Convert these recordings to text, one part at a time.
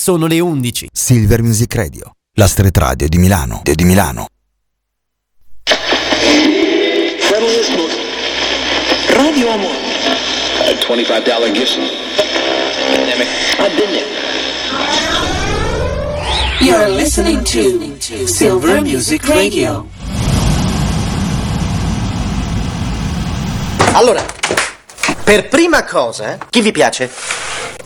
sono le 11. Silver Music Radio, la street radio di Milano. Di Milano. Radio Amor. A $25 gift. I've been there. You're listening to Silver Music Radio. Allora, per prima cosa, chi vi piace?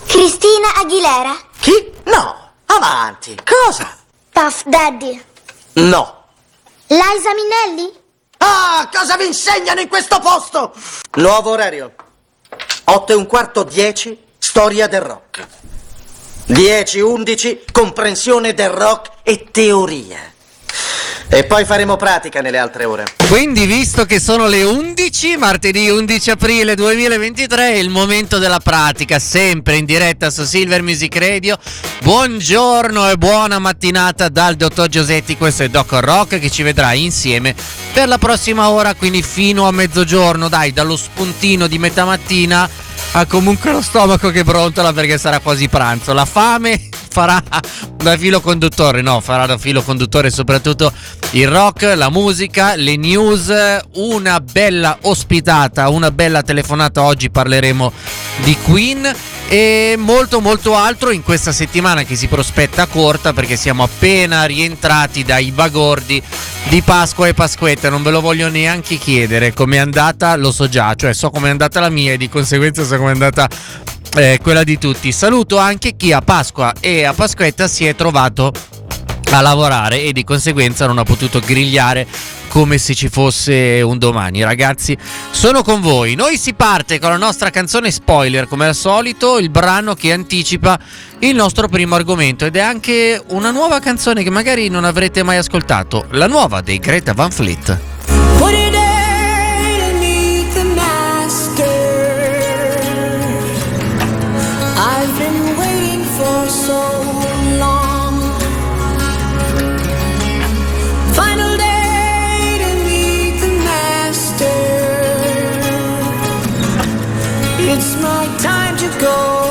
Cristina Aguilera. Chi? No, avanti. Cosa? Puff Daddy. No. Liza Minnelli? Ah, cosa vi insegnano in questo posto? Nuovo orario. 8 e un quarto, 10, storia del rock. 10, 11, comprensione del rock e teoria. E poi faremo pratica nelle altre ore. Quindi, visto che sono le 11, martedì 11 aprile 2023, è il momento della pratica, sempre in diretta su Silver Music Radio. Buongiorno e buona mattinata dal dottor Giosetti, questo è Doc Rock che ci vedrà insieme per la prossima ora, quindi fino a mezzogiorno, dai, dallo spuntino di metà mattina ha comunque lo stomaco che brontola perché sarà quasi pranzo. La fame farà da filo conduttore, no, farà da filo conduttore soprattutto il rock, la musica, le news, una bella ospitata, una bella telefonata. Oggi parleremo di Queen e molto molto altro in questa settimana che si prospetta corta perché siamo appena rientrati dai bagordi di Pasqua e Pasquetta non ve lo voglio neanche chiedere com'è andata lo so già cioè so com'è andata la mia e di conseguenza so com'è andata eh, quella di tutti saluto anche chi a Pasqua e a Pasquetta si è trovato a lavorare e di conseguenza non ha potuto grigliare come se ci fosse un domani. Ragazzi, sono con voi. Noi si parte con la nostra canzone spoiler, come al solito, il brano che anticipa il nostro primo argomento ed è anche una nuova canzone che magari non avrete mai ascoltato, la nuova dei Greta Van Fleet. go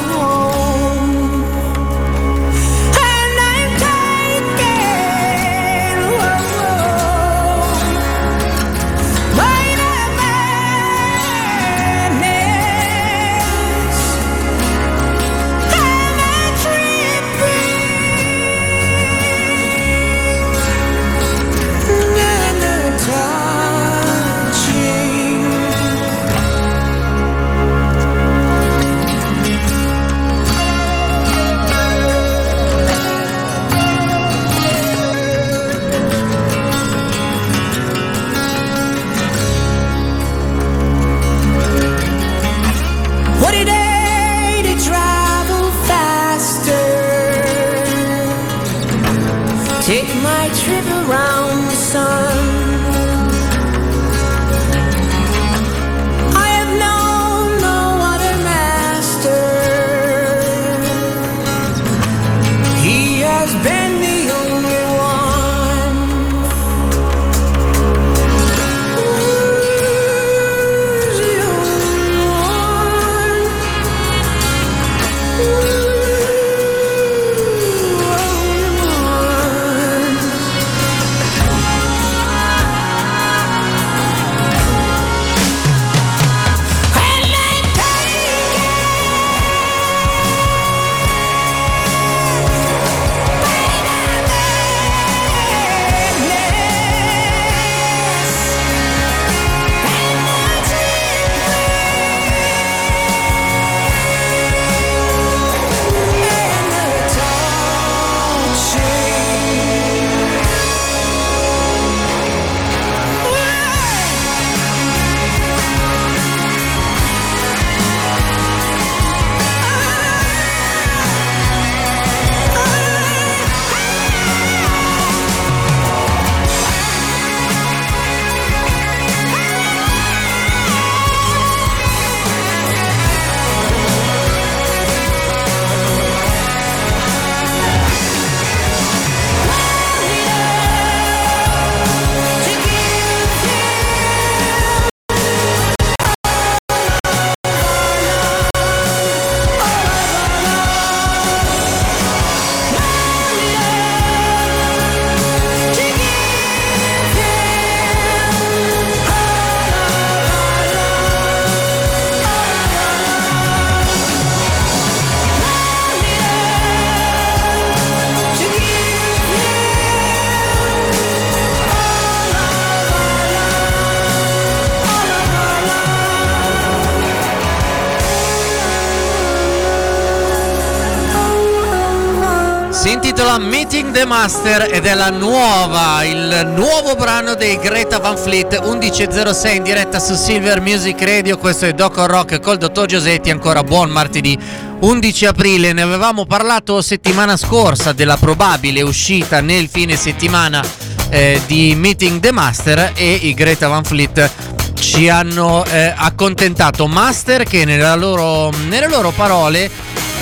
Meeting the Master ed è la nuova, il nuovo brano dei Greta Van Fleet 11.06 in diretta su Silver Music Radio. Questo è Doc Rock col dottor Giosetti. Ancora buon martedì 11 aprile. Ne avevamo parlato settimana scorsa della probabile uscita nel fine settimana eh, di Meeting the Master e i Greta Van Fleet ci hanno eh, accontentato. Master che loro, nelle loro parole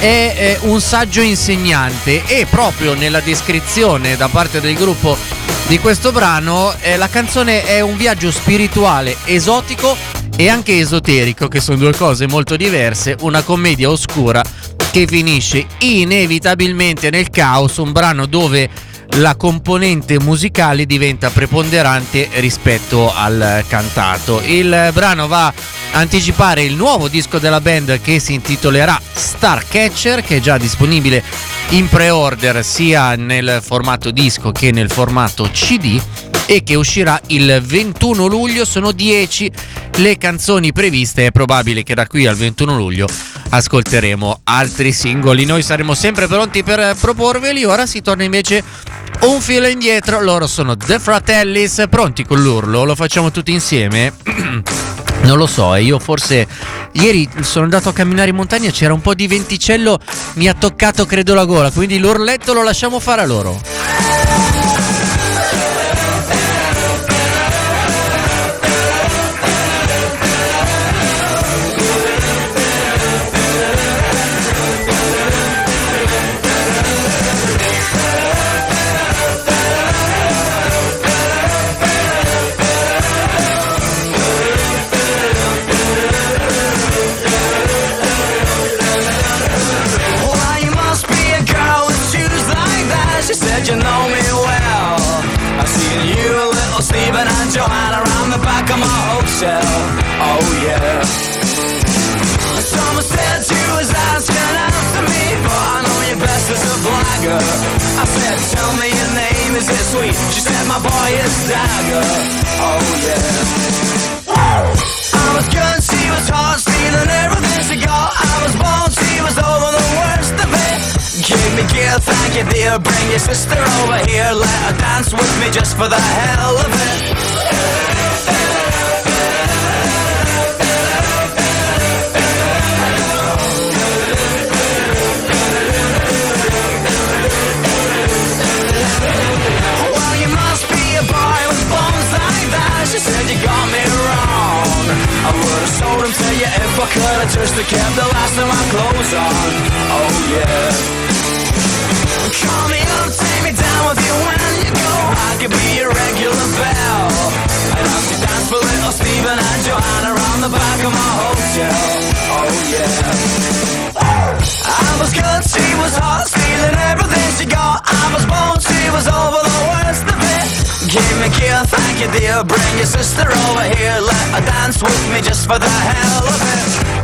è eh, un saggio insegnante e proprio nella descrizione da parte del gruppo di questo brano eh, la canzone è un viaggio spirituale, esotico e anche esoterico, che sono due cose molto diverse, una commedia oscura che finisce inevitabilmente nel caos, un brano dove la componente musicale diventa preponderante rispetto al cantato. Il brano va a anticipare il nuovo disco della band che si intitolerà Starcatcher, che è già disponibile in pre-order sia nel formato disco che nel formato CD e che uscirà il 21 luglio. Sono 10 le canzoni previste, è probabile che da qui al 21 luglio ascolteremo altri singoli. Noi saremo sempre pronti per proporveli. Ora si torna invece un filo indietro. Loro sono The Fratellis, pronti con l'urlo. Lo facciamo tutti insieme. Non lo so, io forse ieri sono andato a camminare in montagna, c'era un po' di venticello, mi ha toccato credo la gola, quindi l'urletto lo lasciamo fare a loro. She said, my boy is Dagger. Oh yeah. I was good, she was hot, stealing everything she got. I was born, she was over the worst of it. Give me gear, thank you dear. Bring your sister over here, let her dance with me just for the hell of it. She said you got me wrong. I would have sold him to you if I could have just kept the last of my clothes on. Oh yeah. Call me up, take me down with you when you go. I could be your regular bell. And I could dance for little Stephen and Joanna Me care, thank you dear. Bring your sister over here, let her dance with me just for the hell of it.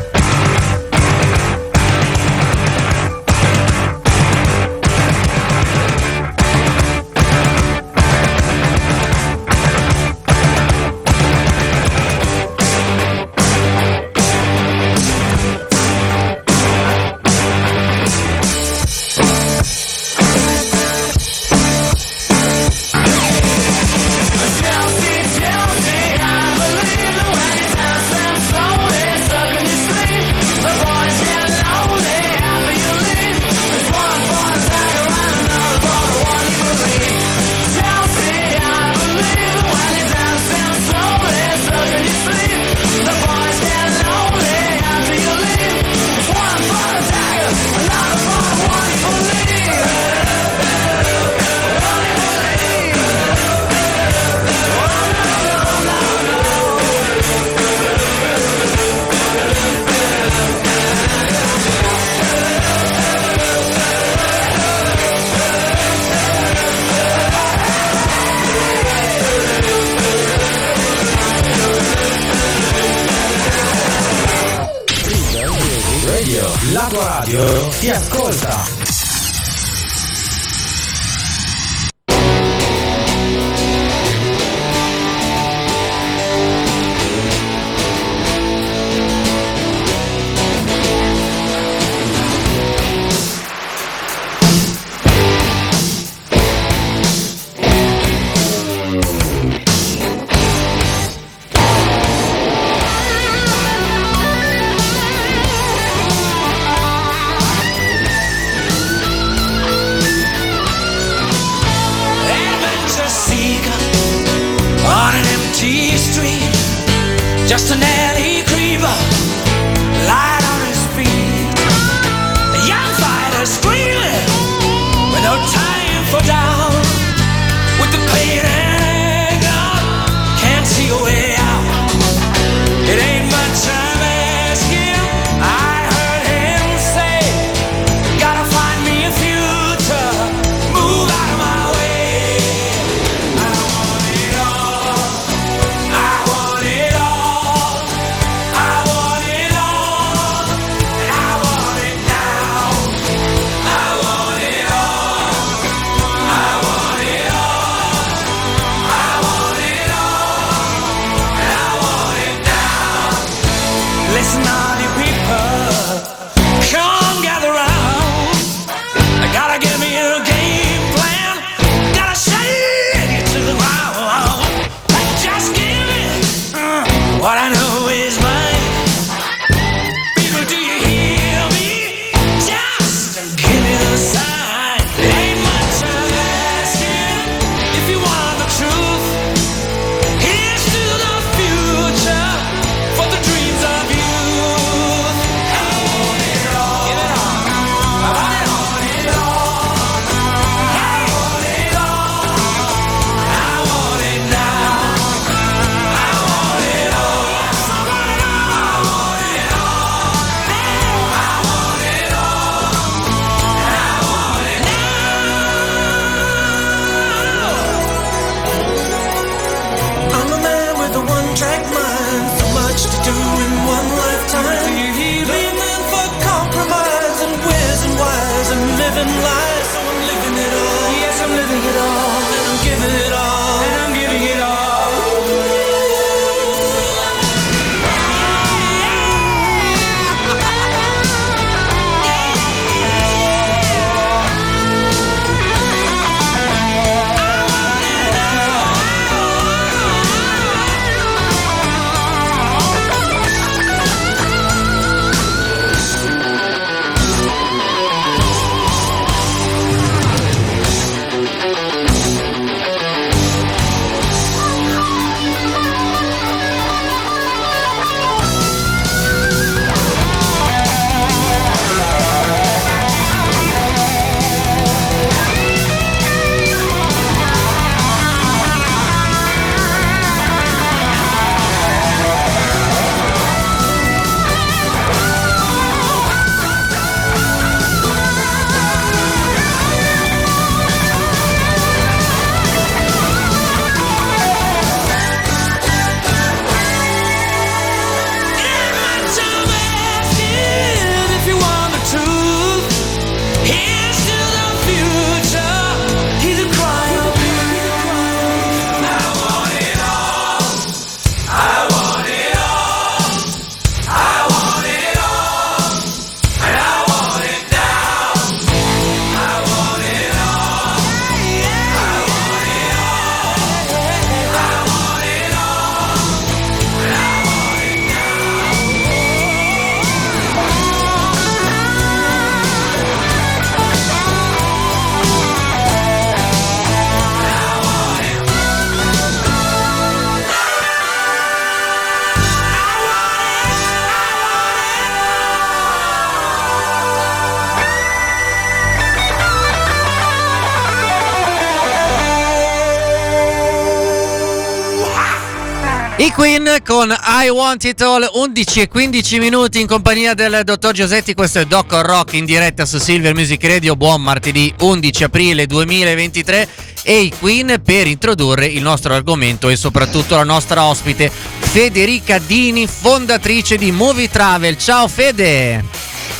Con I Want It All 11 e 15 minuti in compagnia del dottor Giosetti, questo è Doc Rock in diretta su Silver Music Radio, buon martedì 11 aprile 2023 e i Queen per introdurre il nostro argomento e soprattutto la nostra ospite Federica Dini, fondatrice di Movie Travel. Ciao Fede!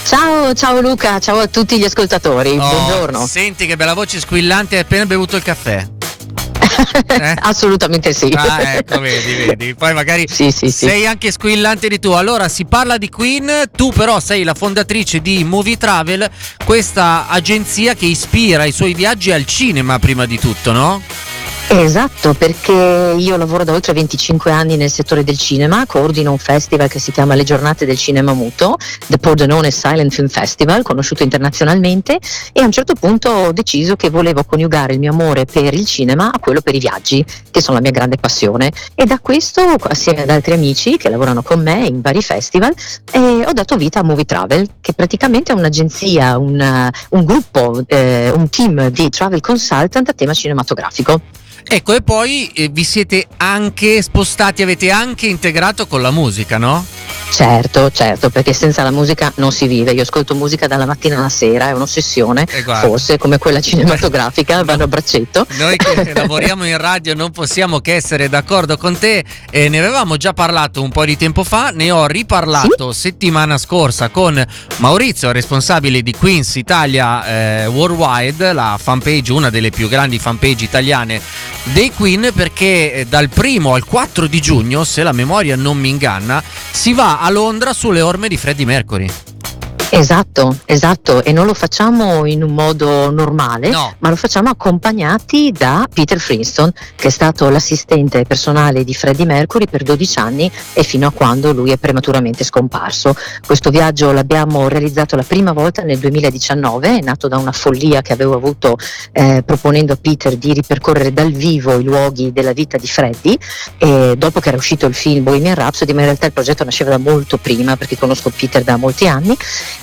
Ciao, ciao Luca, ciao a tutti gli ascoltatori, Oh, buongiorno. Senti che bella voce squillante, hai appena bevuto il caffè. Eh? Assolutamente sì. Ah, ecco, vedi, vedi. Poi magari Sì, sì, sì. sei anche squillante di tu. Allora, si parla di Queen, tu però sei la fondatrice di Movie Travel, questa agenzia che ispira i suoi viaggi al cinema prima di tutto, no? Esatto, perché io lavoro da oltre 25 anni nel settore del cinema, coordino un festival che si chiama Le Giornate del Cinema Muto, The Pordenone Silent Film Festival, conosciuto internazionalmente, e a un certo punto ho deciso che volevo coniugare il mio amore per il cinema a quello per i viaggi, che sono la mia grande passione. E da questo, assieme ad altri amici che lavorano con me in vari festival, eh, ho dato vita a Movie Travel, che praticamente è un'agenzia, un, un gruppo, eh, un team di travel consultant a tema cinematografico. Ecco, e poi eh, vi siete anche spostati, avete anche integrato con la musica, no? Certo, certo, perché senza la musica non si vive. Io ascolto musica dalla mattina alla sera, è un'ossessione, Eh, forse come quella cinematografica, vanno a braccetto. Noi che lavoriamo in radio non possiamo che essere d'accordo con te. Eh, ne avevamo già parlato un po' di tempo fa, ne ho riparlato settimana scorsa con Maurizio, responsabile di Queens Italia eh, Worldwide, la fanpage, una delle più grandi fanpage italiane dei Queen, perché eh, dal primo al 4 di giugno, se la memoria non mi inganna, si va a Londra sulle orme di Freddie Mercury. Esatto, esatto, e non lo facciamo in un modo normale, No. ma lo facciamo accompagnati da Peter Flintstone, che è stato l'assistente personale di Freddie Mercury per 12 anni e fino a quando lui è prematuramente scomparso. Questo viaggio l'abbiamo realizzato la prima volta nel 2019, è nato da una follia che avevo avuto eh, proponendo a Peter di ripercorrere dal vivo i luoghi della vita di Freddie, e dopo che era uscito il film Bohemian Rhapsody, ma in realtà il progetto nasceva da molto prima perché conosco Peter da molti anni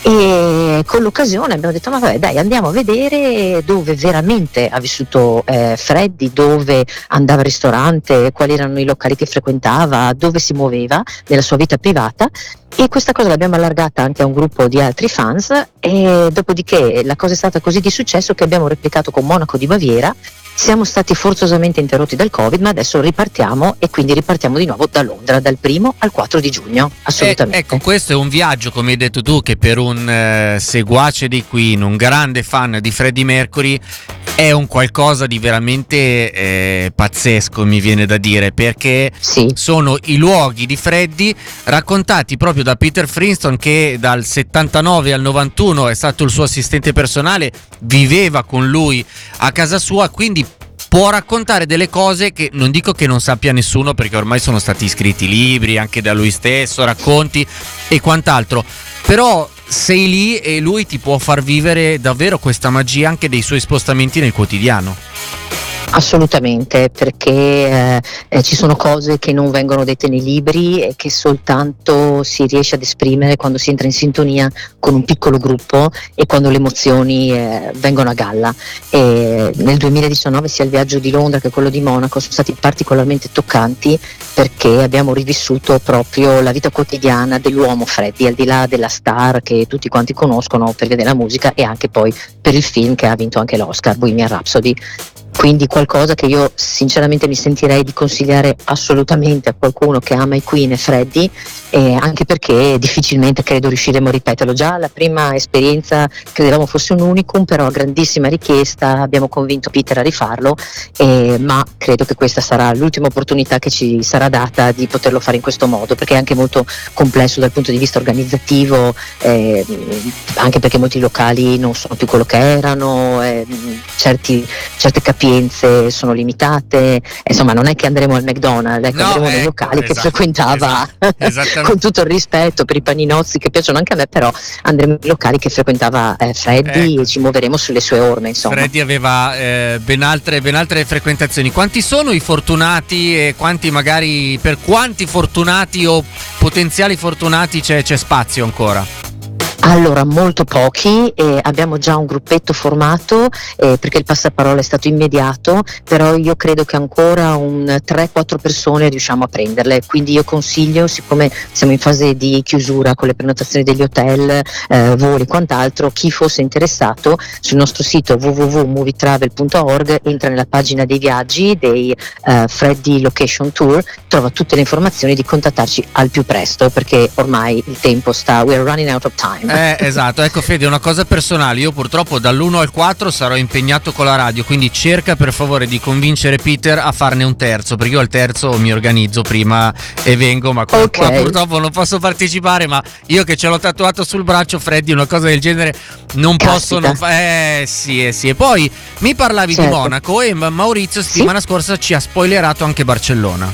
e con l'occasione abbiamo detto ma vabbè dai andiamo a vedere dove veramente ha vissuto eh, Freddy, dove andava al ristorante, quali erano i locali che frequentava, dove si muoveva nella sua vita privata e questa cosa l'abbiamo allargata anche a un gruppo di altri fans e dopodiché la cosa è stata così di successo che abbiamo replicato con Monaco di Baviera siamo stati forzosamente interrotti dal Covid, ma adesso ripartiamo e quindi ripartiamo di nuovo da Londra, dal primo al 4 di giugno, assolutamente. Eh, ecco, questo è un viaggio, come hai detto tu, che per un eh, seguace di Queen, un grande fan di Freddie Mercury, è un qualcosa di veramente eh, pazzesco, mi viene da dire, perché Sì. sono i luoghi di Freddie raccontati proprio da Peter Flintstone che dal 79 al 91 è stato il suo assistente personale, viveva con lui a casa sua, quindi può raccontare delle cose che non dico che non sappia nessuno perché ormai sono stati scritti libri anche da lui stesso, racconti e quant'altro, però sei lì e lui ti può far vivere davvero questa magia anche dei suoi spostamenti nel quotidiano. Assolutamente, perché eh, eh, ci sono cose che non vengono dette nei libri e che soltanto si riesce ad esprimere quando si entra in sintonia con un piccolo gruppo e quando le emozioni eh, vengono a galla. E nel 2019 sia il viaggio di Londra che quello di Monaco sono stati particolarmente toccanti perché abbiamo rivissuto proprio la vita quotidiana dell'uomo Freddy, al di là della star che tutti quanti conoscono per via della musica e anche poi per il film che ha vinto anche l'Oscar, Bohemian Rhapsody. Quindi qualcosa che io sinceramente mi sentirei di consigliare assolutamente a qualcuno che ama i Queen e Freddy, eh, anche perché difficilmente credo riusciremo a ripeterlo. Già la prima esperienza credevamo fosse un unicum, però a grandissima richiesta abbiamo convinto Peter a rifarlo, eh, ma credo che questa sarà l'ultima opportunità che ci sarà data di poterlo fare in questo modo, perché è anche molto complesso dal punto di vista organizzativo, eh, anche perché molti locali non sono più quello che erano, certi- certe capienze sono limitate, insomma non è che andremo al McDonald's, ecco, No, andremo nei ecco, locali che esatto, frequentava esatto, con tutto il rispetto per i paninozzi che piacciono anche a me, però andremo nei locali che frequentava eh, Freddy Ecco. e ci muoveremo sulle sue orme, insomma. Freddy aveva eh, ben, altre, ben altre frequentazioni. Quanti sono i fortunati e quanti magari per quanti fortunati o potenziali fortunati c'è, c'è spazio ancora? Allora, molto pochi, eh, abbiamo già un gruppetto formato eh, perché il passaparola è stato immediato, però io credo che ancora un 3-4 persone riusciamo a prenderle, quindi io consiglio, siccome siamo in fase di chiusura con le prenotazioni degli hotel, eh, voli e quant'altro, chi fosse interessato sul nostro sito www.movietravel.org entra nella pagina dei viaggi dei eh, Freddy Location Tour, trova tutte le informazioni di contattarci al più presto perché ormai il tempo sta, we're running out of time. Eh, esatto, ecco Fede, una cosa personale, io purtroppo dall'1 al 4 sarò impegnato con la radio, quindi cerca per favore di convincere Peter a farne un terzo, perché io al terzo mi organizzo prima e vengo, ma qua, Ok. qua purtroppo non posso partecipare, ma io che ce l'ho tatuato sul braccio, Freddy, una cosa del genere non Caspita. posso non fare. Eh sì, eh sì. E poi mi parlavi di Certo. Monaco e Ma- Maurizio settimana scorsa ci ha spoilerato anche Barcellona.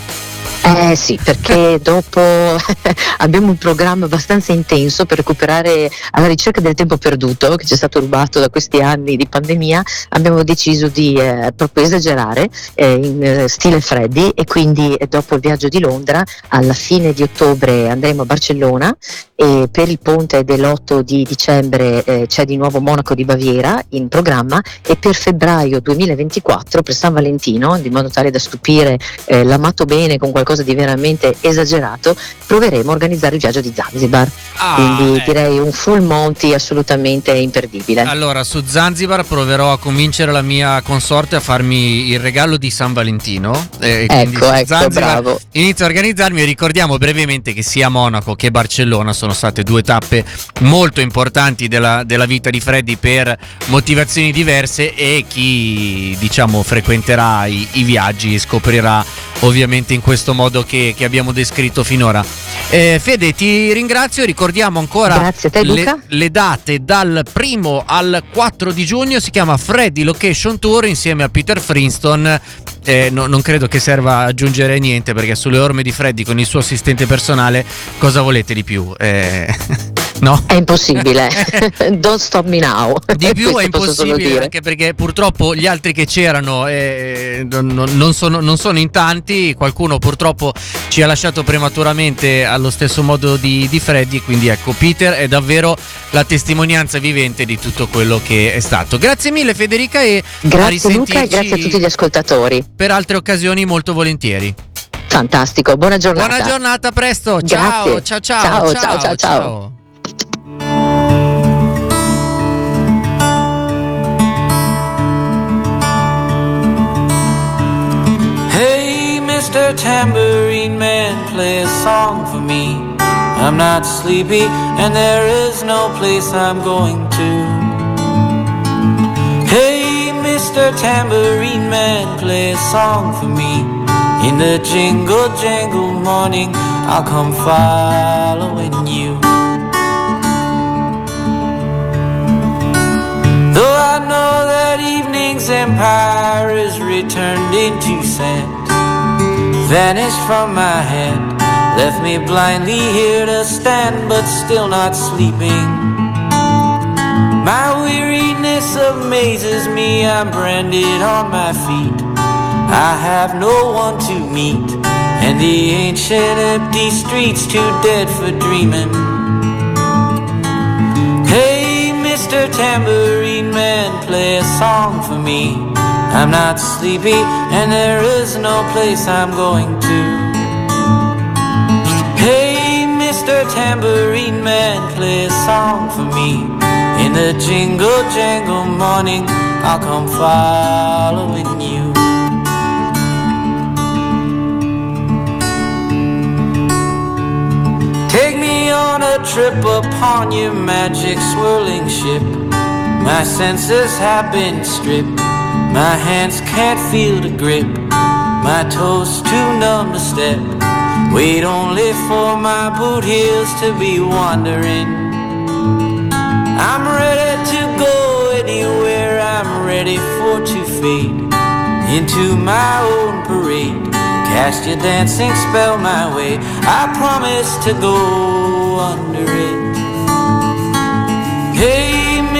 Eh sì, perché dopo abbiamo un programma abbastanza intenso per recuperare alla ricerca del tempo perduto che ci è stato rubato da questi anni di pandemia, abbiamo deciso di eh, proprio esagerare eh, in eh, stile Freddy e quindi eh, dopo il viaggio di Londra alla fine di ottobre andremo a Barcellona e per il ponte dell'8 di dicembre eh, c'è di nuovo Monaco di Baviera in programma e per febbraio 2024 per San Valentino, di modo tale da stupire eh, l'amato bene con qualcosa di veramente esagerato, proveremo a organizzare il viaggio di Zanzibar. Ah, Quindi eh. direi un full monty assolutamente imperdibile. Allora, su Zanzibar proverò a convincere la mia consorte a farmi il regalo di San Valentino. eh, Ecco, ecco, Zanzibar bravo. Inizio a organizzarmi e ricordiamo brevemente che sia Monaco che Barcellona sono state due tappe molto importanti della, della vita di Freddy per motivazioni diverse e chi diciamo frequenterà i, i viaggi scoprirà ovviamente in questo modo che, che abbiamo descritto finora. Eh, Fede, ti ringrazio, ricordiamo ancora te, le, le date dal primo al 4 di giugno, si chiama Freddy Location Tour insieme a Peter Frinston. Eh, no- non credo che serva aggiungere niente perché sulle orme di Freddy con il suo assistente personale cosa volete di più? Eh, no? È impossibile. Don't stop me now. Di più è impossibile anche perché purtroppo gli altri che c'erano eh, non, sono, non sono in tanti, qualcuno purtroppo ci ha lasciato prematuramente allo stesso modo di, di Freddy, quindi ecco Peter è davvero la testimonianza vivente di tutto quello che è stato. Grazie mille Federica e a Grazie Luca e grazie a tutti gli ascoltatori. per altre occasioni molto volentieri. Fantastico, buona giornata. Buona giornata, a presto, ciao, Grazie. ciao, ciao, Ciao, ciao, ciao, ciao. Mr. Tambourine Man, play a song for me. I'm not sleepy, and there is no place I'm going to. Hey, Mr. Tambourine Man, play a song for me. In the jingle jangle morning, I'll come following you. Though I know that evening's empire is returned into sand, vanished from my hand, left me blindly here to stand, but still not sleeping. My weariness amazes me, I'm branded on my feet. I have no one to meet, and the ancient empty streets too dead for dreaming. Hey, Mr. Tambourine Man, play a song for me. I'm not sleepy, and there is no place I'm going to. Hey, Mr. Tambourine Man, play a song for me. In the jingle jangle morning, I'll come following you. Take me on a trip upon your magic swirling ship. My senses have been stripped. My hands can't feel the grip. My toes too numb to step. Wait only for my boot heels to be wandering. I'm ready to go anywhere. I'm ready for to fade into my own parade. Cast your dancing spell my way. I promise to go under it. Hey,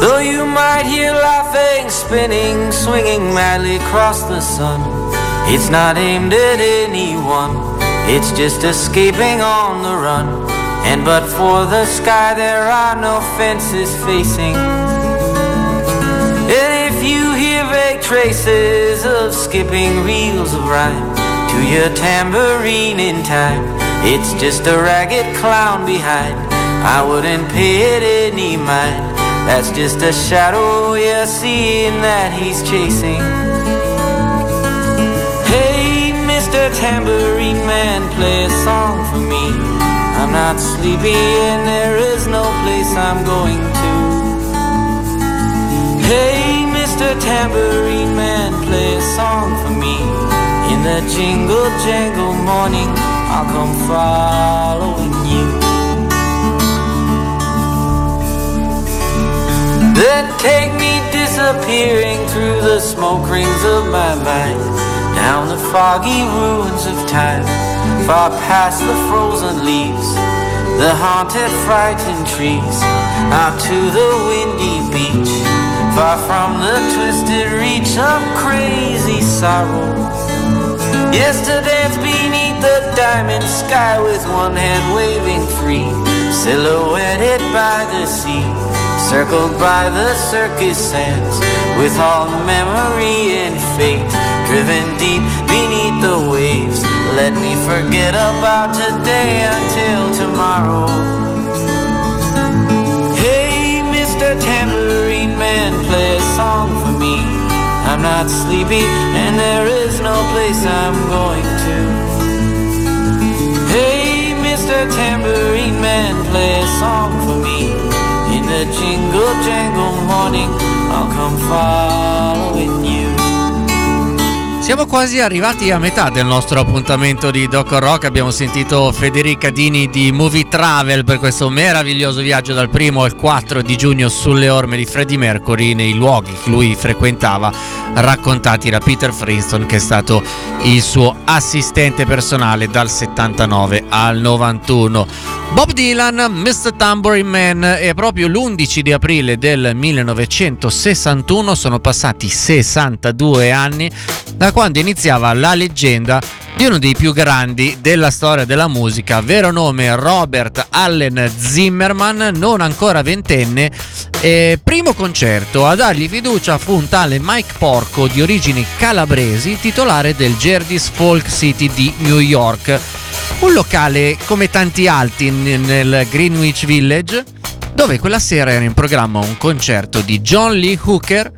Though you might hear laughing, spinning, swinging madly across the sun, it's not aimed at anyone, it's just escaping on the run. And but for the sky, there are no fences facing. And if you hear vague traces of skipping reels of rhyme to your tambourine in time, it's just a ragged clown behind. I wouldn't pay it any mind. That's just a shadow you're seeing that he's chasing. Hey, Mr. Tambourine Man, play a song for me. I'm not sleepy and there is no place I'm going to. Hey, Mr. Tambourine Man, play a song for me. In the jingle jangle morning, I'll come following you. Then take me disappearing through the smoke rings of my mind, down the foggy ruins of time, far past the frozen leaves, the haunted, frightened trees, out to the windy beach, far from the twisted reach of crazy sorrow. Yesterday's beneath the diamond sky with one hand waving free, silhouetted by the sea, circled by the circus sands, with all memory and fate driven deep beneath the waves. Let me forget about today until tomorrow. Hey, Mr. Tambourine Man, play a song for me. I'm not sleepy, and there is no place I'm going to. Hey, Mr. Tambourine Man, play a song for me. In jingle jangle morning, I'll come following you. Siamo quasi arrivati a metà del nostro appuntamento di Doc Rock. Abbiamo sentito Federica Dini di Movie Travel per questo meraviglioso viaggio dal 1 al 4 di giugno sulle orme di Freddie Mercury nei luoghi che lui frequentava, raccontati da Peter Princeton, che è stato il suo assistente personale dal 79 al 91. Bob Dylan, Mr. Tambourine Man, è proprio l'11 di aprile del 1961, sono passati 62 anni da quando iniziava la leggenda di uno dei più grandi della storia della musica, vero nome Robert Allen Zimmerman, non ancora ventenne. E primo concerto a dargli fiducia fu un tale Mike Porco di origini calabresi, titolare del Gerdis Folk City di New York, un locale come tanti altri nel Greenwich Village, dove quella sera era in programma un concerto di John Lee Hooker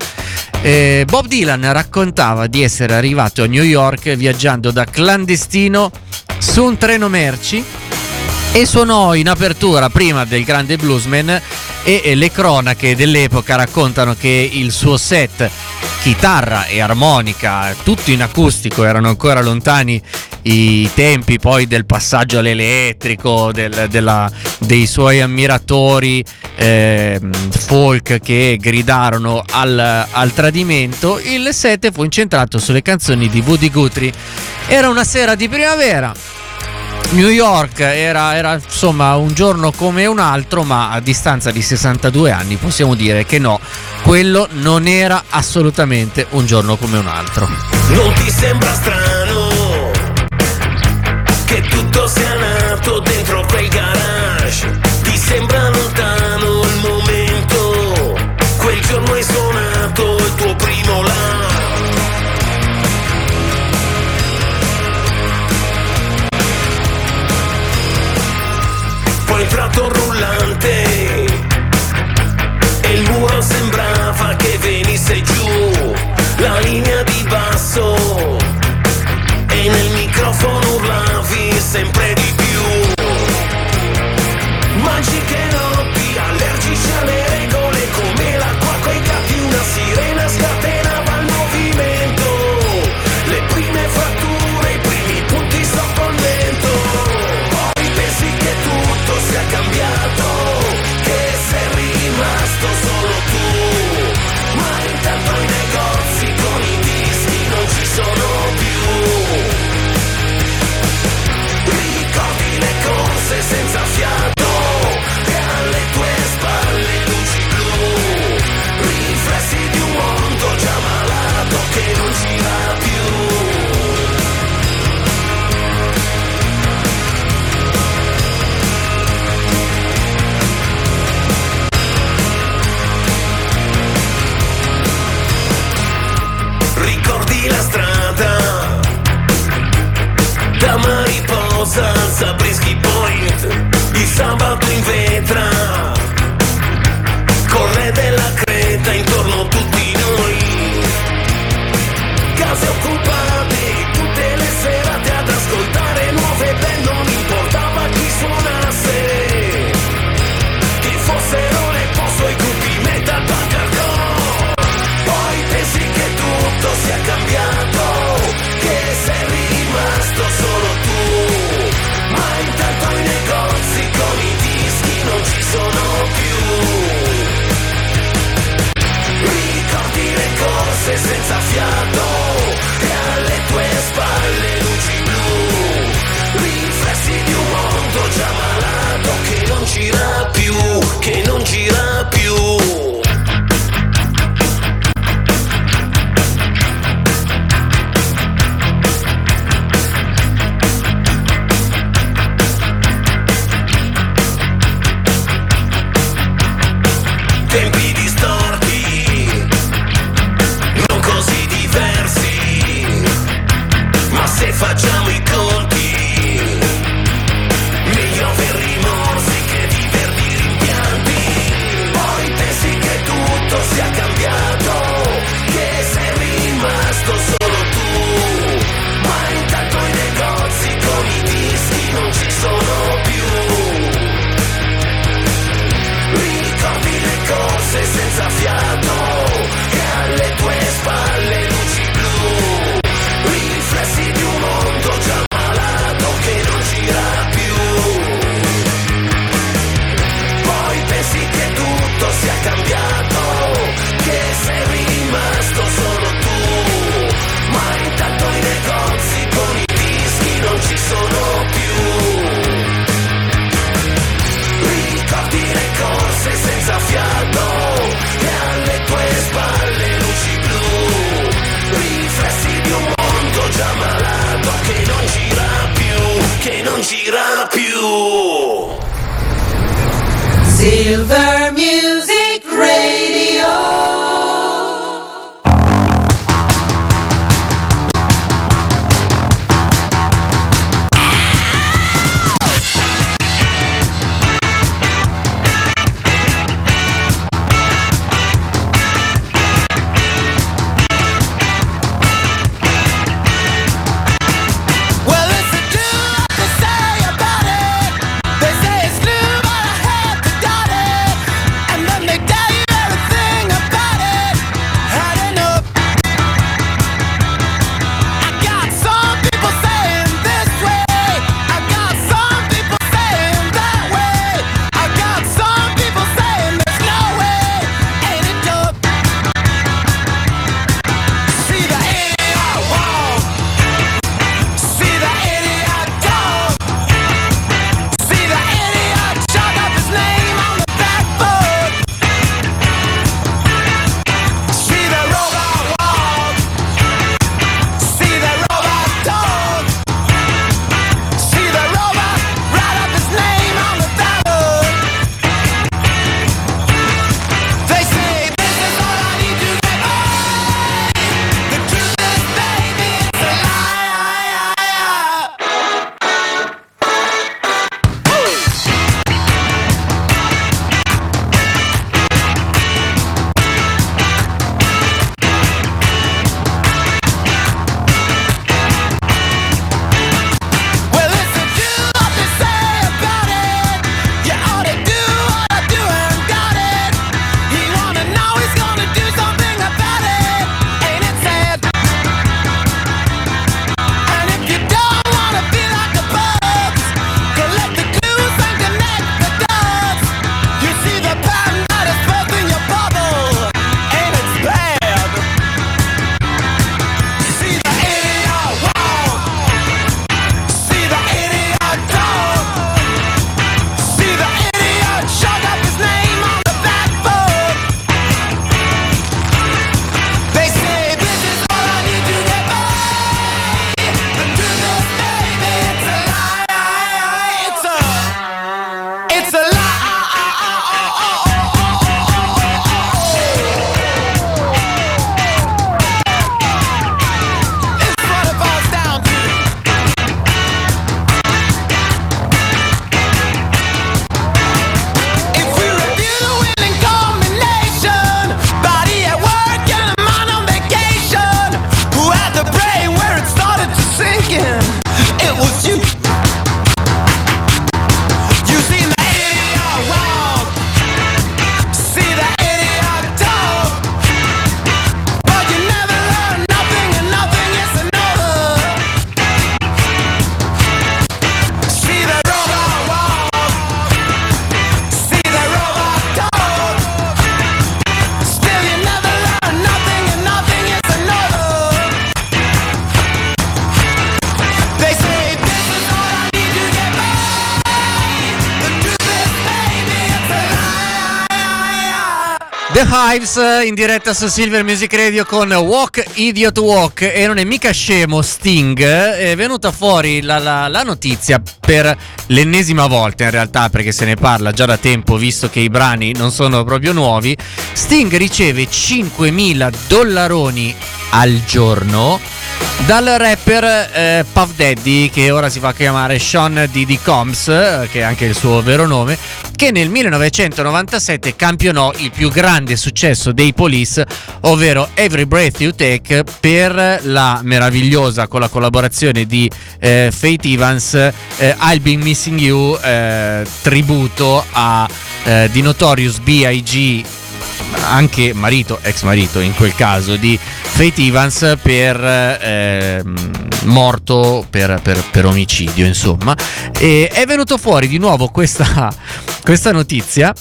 eh, Bob Dylan raccontava di essere arrivato a New York viaggiando da clandestino su un treno merci e suonò in apertura prima del grande bluesman e, le cronache dell'epoca raccontano che il suo set chitarra e armonica tutto in acustico erano ancora lontani i tempi poi del passaggio all'elettrico del, della, dei suoi ammiratori eh, folk che gridarono al, al tradimento. Il set fu incentrato sulle canzoni di Woody Guthrie. Era una sera di primavera New York era, era, insomma un giorno come un altro, ma a distanza di 62 anni possiamo dire che no, quello non era assolutamente un giorno come un altro. Non ti sembra strano che tutto sia nato dentro quel garage? Ti sembra lontano The Hives eh, in diretta su Silver Music Radio con Walk Idiot Walk. E non è mica scemo Sting. È venuta fuori la, la, la, notizia per l'ennesima volta in realtà perché se ne parla già da tempo visto che i brani non sono proprio nuovi. Sting riceve 5.000 dollaroni al giorno dal rapper eh, Puff Daddy che ora si fa chiamare Sean Diddy Combs eh, che è anche il suo vero nome che nel 1997 campionò il più grande successo dei Police, ovvero Every Breath You Take, per la meravigliosa con la collaborazione di eh, Faith Evans, eh, I'll Be Missing You, eh, tributo a, eh, di Notorious B.I.G anche marito, ex marito in quel caso, di Faith Evans per ehm, morto per, per- per omicidio, insomma. E è venuto fuori di nuovo questa, questa notizia.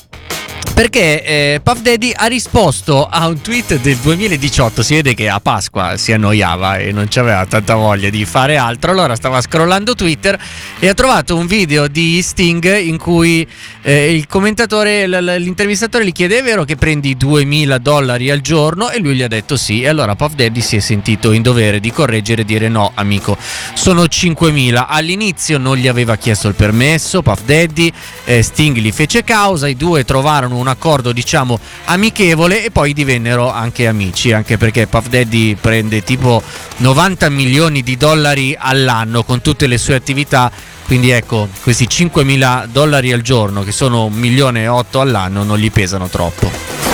Perché eh, Puff Daddy ha risposto a un tweet del 2018, si vede che a Pasqua si annoiava e non aveva tanta voglia di fare altro, allora stava scrollando Twitter e ha trovato un video di Sting in cui eh, il commentatore, l'intervistatore gli chiede è vero che prendi 2000 dollari al giorno? E lui gli ha detto sì. E allora Puff Daddy si è sentito in dovere di correggere e dire no amico sono 5000 all'inizio non gli aveva chiesto il permesso Puff Daddy eh, Sting gli fece causa i due trovarono un accordo diciamo amichevole e poi divennero anche amici anche perché Puff Daddy prende tipo 90 milioni di dollari all'anno con tutte le sue attività. Quindi ecco questi 5.000 dollari al giorno che sono un milione e otto all'anno non gli pesano troppo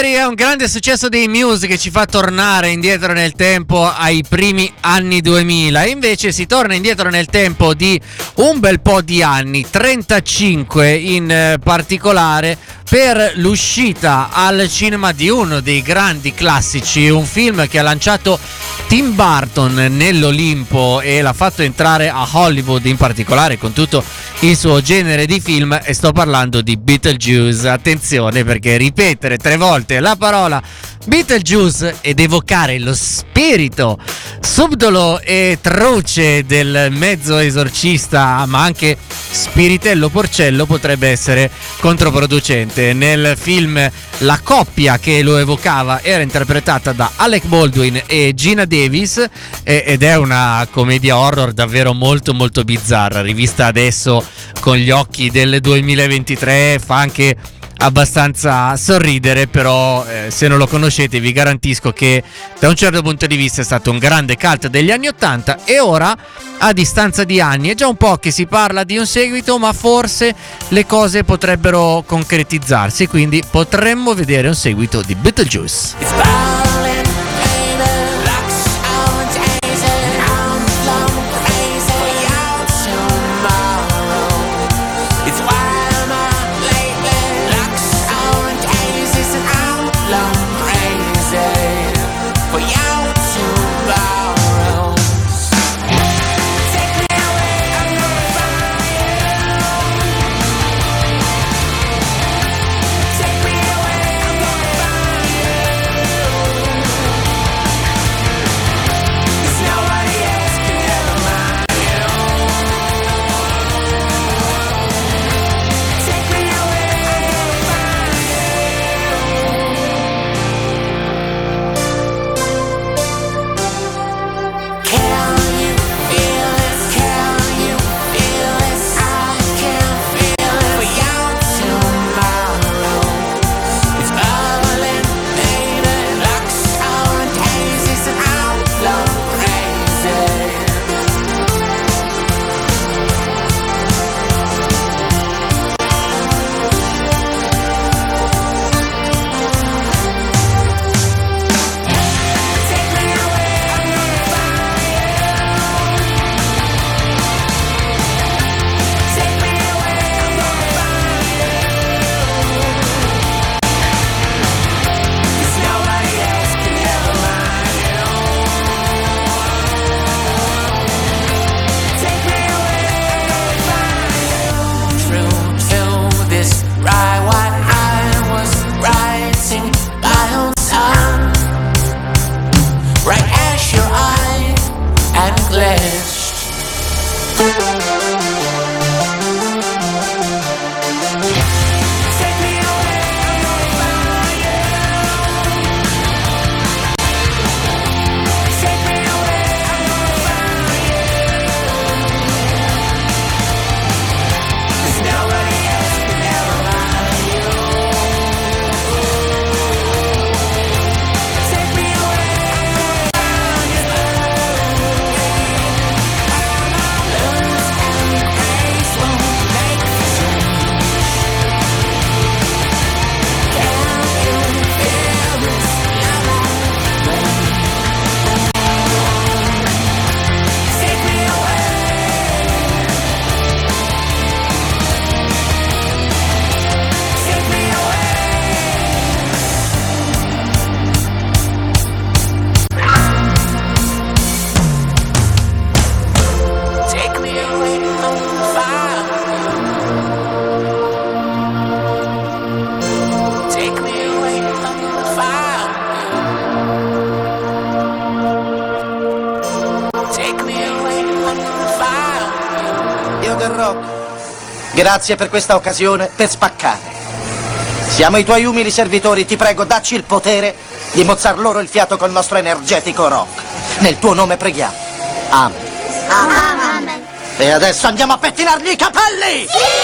History è un grande successo dei Muse che ci fa tornare indietro nel tempo ai primi anni 2000 e invece si torna indietro nel tempo di un bel po' di anni, 35 in eh, particolare, per l'uscita al cinema di uno dei grandi classici, un film che ha lanciato Tim Burton nell'Olimpo e l'ha fatto entrare a Hollywood in particolare con tutto il suo genere di film e sto parlando di Beetlejuice. Attenzione perché ripetere tre volte la parola Beetlejuice ed evocare lo spirito subdolo e truce del mezzo esorcista, ma anche spiritello porcello potrebbe essere controproducente. Nel film la coppia che lo evocava era interpretata da Alec Baldwin e Gina Davis ed è una commedia horror davvero molto molto bizzarra, rivista adesso con gli occhi del 2023, fa anche abbastanza sorridere, però eh, se non lo conoscete vi garantisco che da un certo punto di vista è stato un grande cult degli anni 80 e ora a distanza di anni è già un po' che si parla di un seguito, ma forse le cose potrebbero concretizzarsi, quindi potremmo vedere un seguito di Beetlejuice. Grazie per questa occasione per spaccare. Siamo i tuoi umili servitori, ti prego, dacci il potere di mozzar loro il fiato col nostro energetico rock. Nel tuo nome preghiamo. Amen. Amen. E adesso andiamo a pettinargli i capelli! Ragdoll,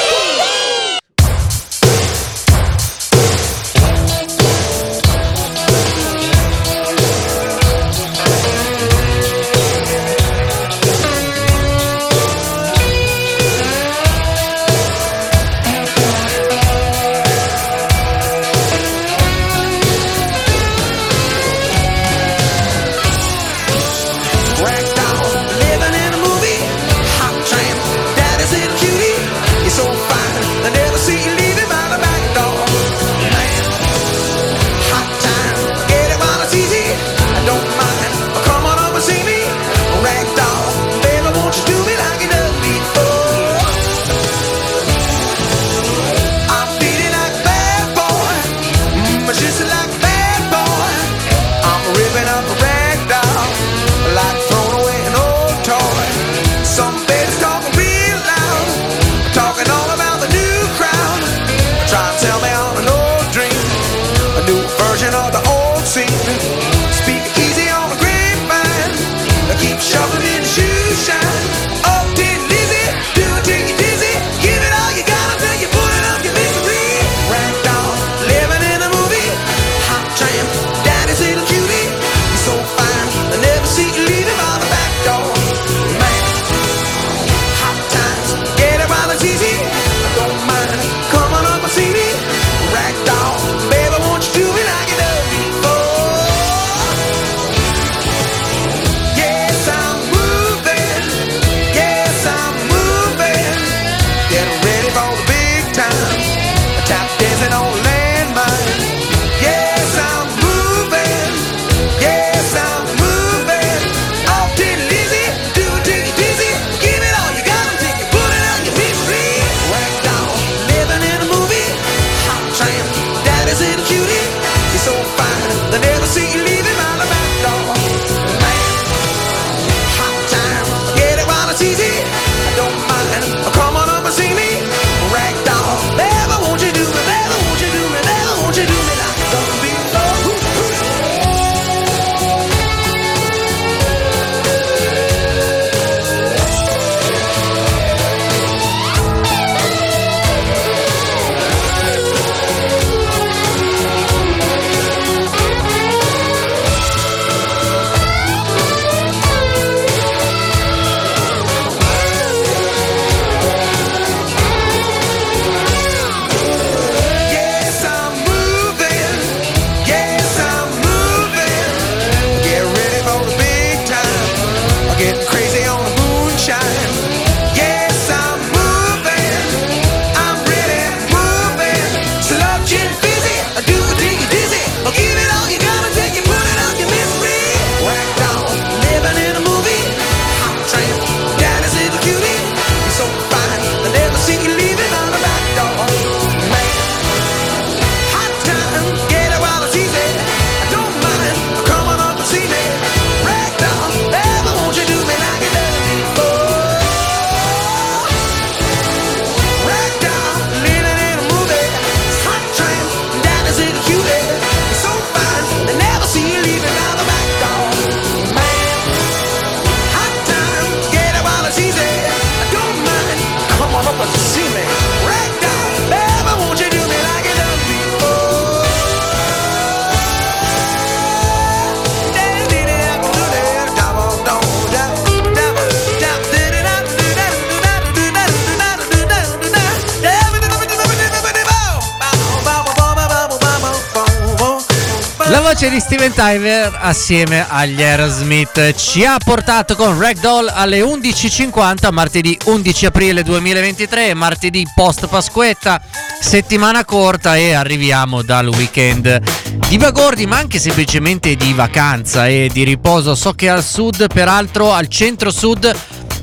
voce di Steven Tyler assieme agli Aerosmith ci ha portato con Ragdoll alle 11.50 martedì 11 aprile 2023, martedì post Pasquetta, settimana corta e arriviamo dal weekend di Bagordi ma anche semplicemente di vacanza e di riposo. So che al sud, peraltro al centro-sud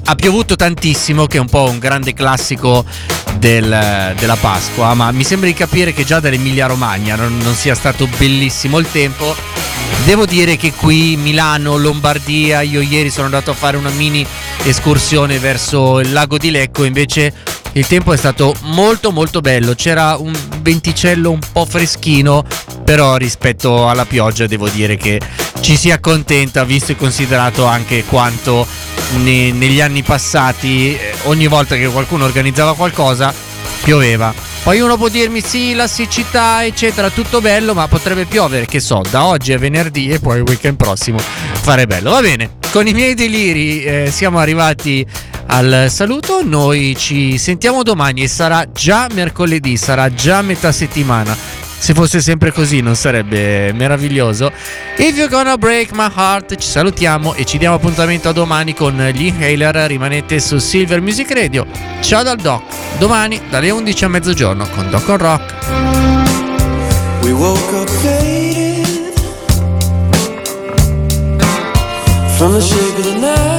ha piovuto tantissimo, che è un po' un grande classico del- della Pasqua, ma mi sembra di capire che già dall'Emilia Romagna non, non sia stato bellissimo il tempo. Devo dire che qui Milano, Lombardia, io ieri sono andato a fare una mini escursione verso il lago di Lecco, invece il tempo è stato molto molto bello, c'era un venticello un po' freschino, però rispetto alla pioggia devo dire che ci si accontenta visto e considerato anche quanto ne- negli anni passati eh, ogni volta che qualcuno organizzava qualcosa pioveva. Poi uno può dirmi sì, la siccità, eccetera, tutto bello, ma potrebbe piovere, che so, da oggi a venerdì e poi il weekend prossimo fare bello. Va bene, con i miei deliri eh, siamo arrivati al saluto, noi ci sentiamo domani e sarà già mercoledì, sarà già metà settimana. Se fosse sempre così non sarebbe meraviglioso. If you're gonna break my heart, ci salutiamo e ci diamo appuntamento a domani con gli Inhaler. Rimanete su Silver Music Radio. Ciao dal Doc. Domani dalle 11 a mezzogiorno con Doc on Rock. We woke up from the shake of the night.